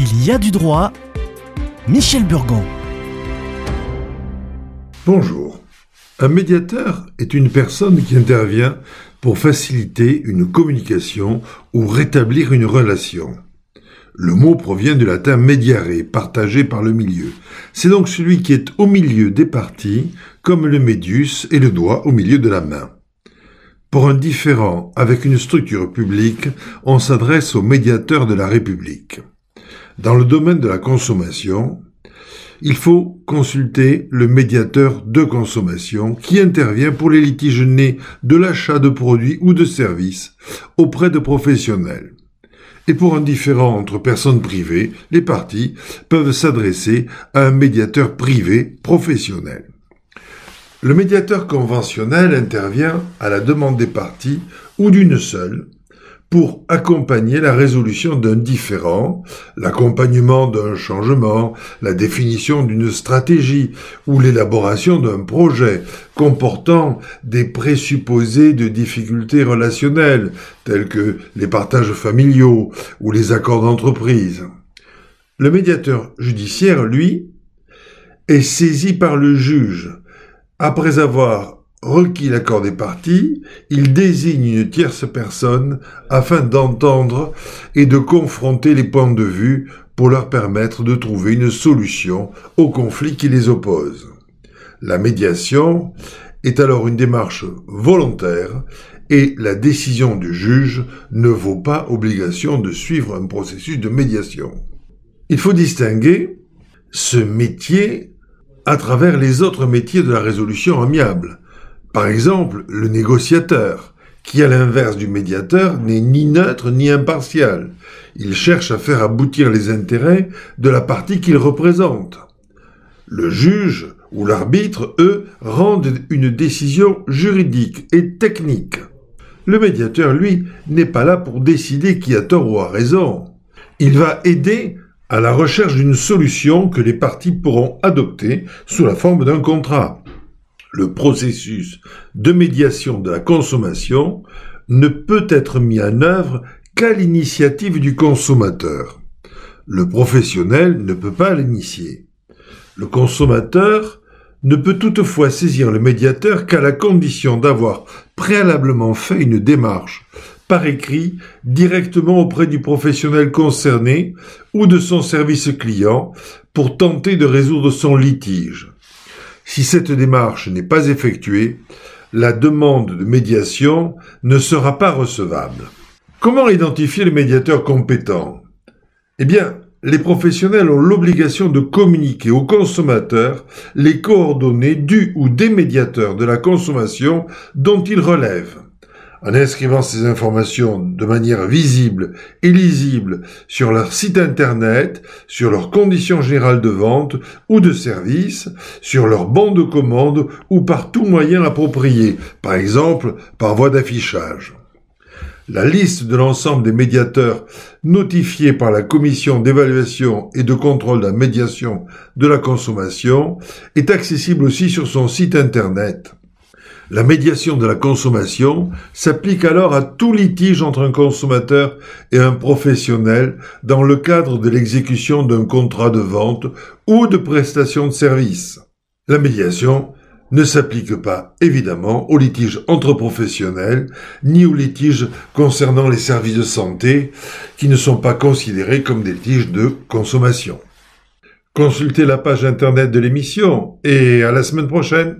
Il y a du droit. Michel Burgon. Bonjour. Un médiateur est une personne qui intervient pour faciliter une communication ou rétablir une relation. Le mot provient du latin mediare, partagé par le milieu. C'est donc celui qui est au milieu des parties, comme le médius et le doigt au milieu de la main. Pour un différent avec une structure publique, on s'adresse au médiateur de la République. Dans le domaine de la consommation, il faut consulter le médiateur de consommation qui intervient pour les litiges nés de l'achat de produits ou de services auprès de professionnels. Et pour un différend entre personnes privées, les parties peuvent s'adresser à un médiateur privé professionnel. Le médiateur conventionnel intervient à la demande des parties ou d'une seule pour accompagner la résolution d'un différend, l'accompagnement d'un changement, la définition d'une stratégie ou l'élaboration d'un projet comportant des présupposés de difficultés relationnelles tels que les partages familiaux ou les accords d'entreprise. Le médiateur judiciaire, lui, est saisi par le juge après avoir requis l'accord des parties, il désigne une tierce personne afin d'entendre et de confronter les points de vue pour leur permettre de trouver une solution au conflit qui les oppose. La médiation est alors une démarche volontaire et la décision du juge ne vaut pas obligation de suivre un processus de médiation. Il faut distinguer ce métier à travers les autres métiers de la résolution amiable, par exemple, le négociateur, qui à l'inverse du médiateur n'est ni neutre ni impartial. Il cherche à faire aboutir les intérêts de la partie qu'il représente. Le juge ou l'arbitre, eux, rendent une décision juridique et technique. Le médiateur, lui, n'est pas là pour décider qui a tort ou a raison. Il va aider à la recherche d'une solution que les parties pourront adopter sous la forme d'un contrat le processus de médiation de la consommation ne peut être mis en œuvre qu'à l'initiative du consommateur. Le professionnel ne peut pas l'initier. Le consommateur ne peut toutefois saisir le médiateur qu'à la condition d'avoir préalablement fait une démarche par écrit directement auprès du professionnel concerné ou de son service client pour tenter de résoudre son litige. Si cette démarche n'est pas effectuée, la demande de médiation ne sera pas recevable. Comment identifier le médiateur compétent Eh bien, les professionnels ont l'obligation de communiquer aux consommateurs les coordonnées du ou des médiateurs de la consommation dont ils relèvent en inscrivant ces informations de manière visible et lisible sur leur site internet, sur leurs conditions générales de vente ou de service, sur leur bon de commande ou par tout moyen approprié, par exemple par voie d'affichage. La liste de l'ensemble des médiateurs notifiés par la commission d'évaluation et de contrôle de la médiation de la consommation est accessible aussi sur son site internet. La médiation de la consommation s'applique alors à tout litige entre un consommateur et un professionnel dans le cadre de l'exécution d'un contrat de vente ou de prestation de service. La médiation ne s'applique pas évidemment aux litiges entre professionnels ni aux litiges concernant les services de santé qui ne sont pas considérés comme des litiges de consommation. Consultez la page internet de l'émission et à la semaine prochaine.